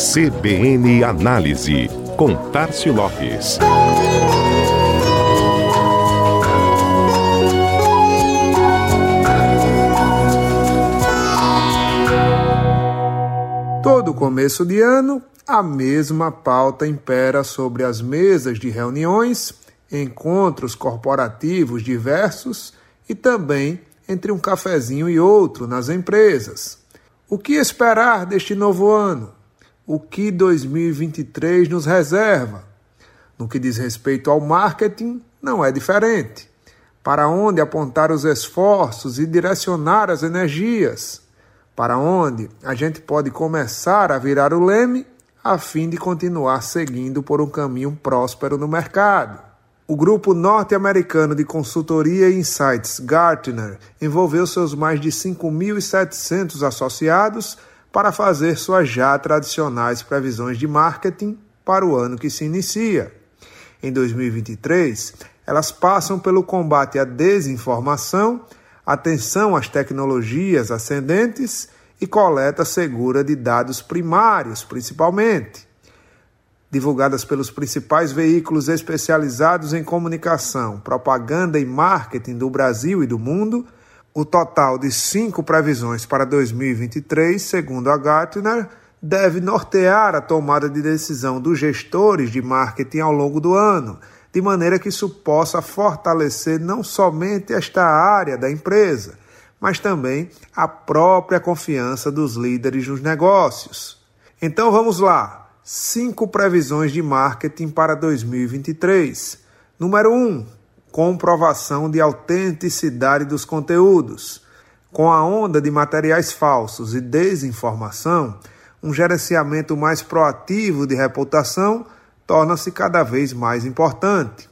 CBN Análise, com Tarcio Lopes. Todo começo de ano, a mesma pauta impera sobre as mesas de reuniões, encontros corporativos diversos e também entre um cafezinho e outro nas empresas. O que esperar deste novo ano? O que 2023 nos reserva? No que diz respeito ao marketing, não é diferente. Para onde apontar os esforços e direcionar as energias? Para onde a gente pode começar a virar o leme a fim de continuar seguindo por um caminho próspero no mercado? O grupo norte-americano de consultoria e insights Gartner envolveu seus mais de 5.700 associados para fazer suas já tradicionais previsões de marketing para o ano que se inicia. Em 2023, elas passam pelo combate à desinformação, atenção às tecnologias ascendentes e coleta segura de dados primários, principalmente divulgadas pelos principais veículos especializados em comunicação, propaganda e marketing do Brasil e do mundo, o total de cinco previsões para 2023, segundo a Gartner, deve nortear a tomada de decisão dos gestores de marketing ao longo do ano, de maneira que isso possa fortalecer não somente esta área da empresa, mas também a própria confiança dos líderes nos negócios. Então vamos lá cinco previsões de marketing para 2023. Número 1. Um, comprovação de autenticidade dos conteúdos. Com a onda de materiais falsos e desinformação, um gerenciamento mais proativo de reputação torna-se cada vez mais importante.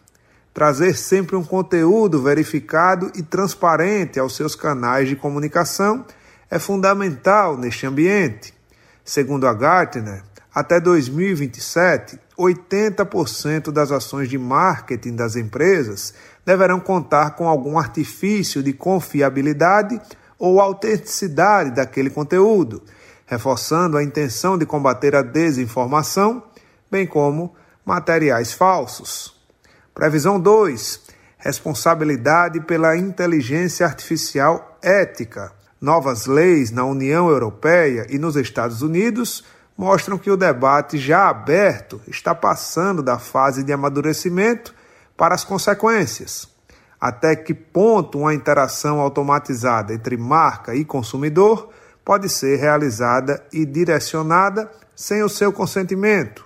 Trazer sempre um conteúdo verificado e transparente aos seus canais de comunicação é fundamental neste ambiente. Segundo a Gartner, até 2027, 80% das ações de marketing das empresas deverão contar com algum artifício de confiabilidade ou autenticidade daquele conteúdo, reforçando a intenção de combater a desinformação, bem como materiais falsos. Previsão 2. Responsabilidade pela inteligência artificial ética. Novas leis na União Europeia e nos Estados Unidos mostram que o debate já aberto está passando da fase de amadurecimento para as consequências. Até que ponto uma interação automatizada entre marca e consumidor pode ser realizada e direcionada sem o seu consentimento?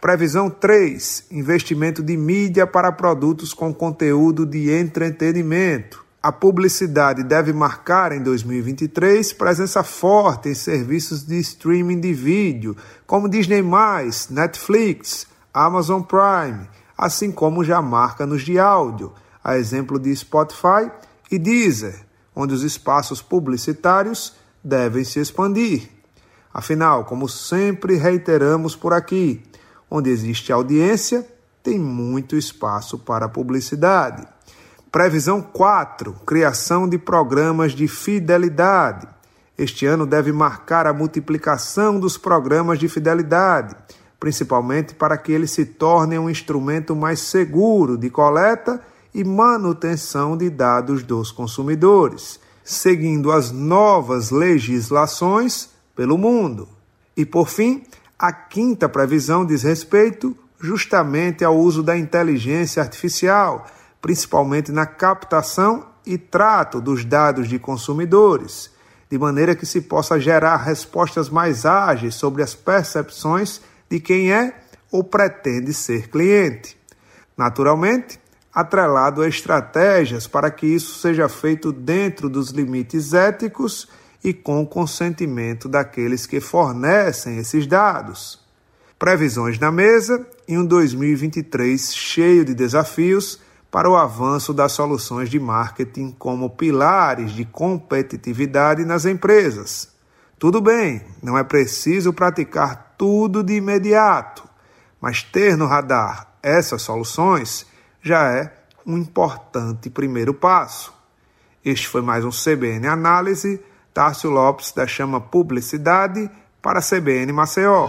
Previsão 3: investimento de mídia para produtos com conteúdo de entretenimento. A publicidade deve marcar em 2023 presença forte em serviços de streaming de vídeo, como Disney, Netflix, Amazon Prime, assim como já marca nos de áudio, a exemplo de Spotify e Deezer, onde os espaços publicitários devem se expandir. Afinal, como sempre reiteramos por aqui, onde existe audiência, tem muito espaço para publicidade. Previsão 4: criação de programas de fidelidade. Este ano deve marcar a multiplicação dos programas de fidelidade, principalmente para que eles se tornem um instrumento mais seguro de coleta e manutenção de dados dos consumidores, seguindo as novas legislações pelo mundo. E por fim, a quinta previsão diz respeito justamente ao uso da inteligência artificial principalmente na captação e trato dos dados de consumidores, de maneira que se possa gerar respostas mais ágeis sobre as percepções de quem é ou pretende ser cliente. Naturalmente, atrelado a estratégias para que isso seja feito dentro dos limites éticos e com o consentimento daqueles que fornecem esses dados. Previsões na mesa e um 2023 cheio de desafios para o avanço das soluções de marketing como pilares de competitividade nas empresas. Tudo bem, não é preciso praticar tudo de imediato, mas ter no radar essas soluções já é um importante primeiro passo. Este foi mais um CBN Análise. Tárcio Lopes da Chama Publicidade para a CBN Maceió.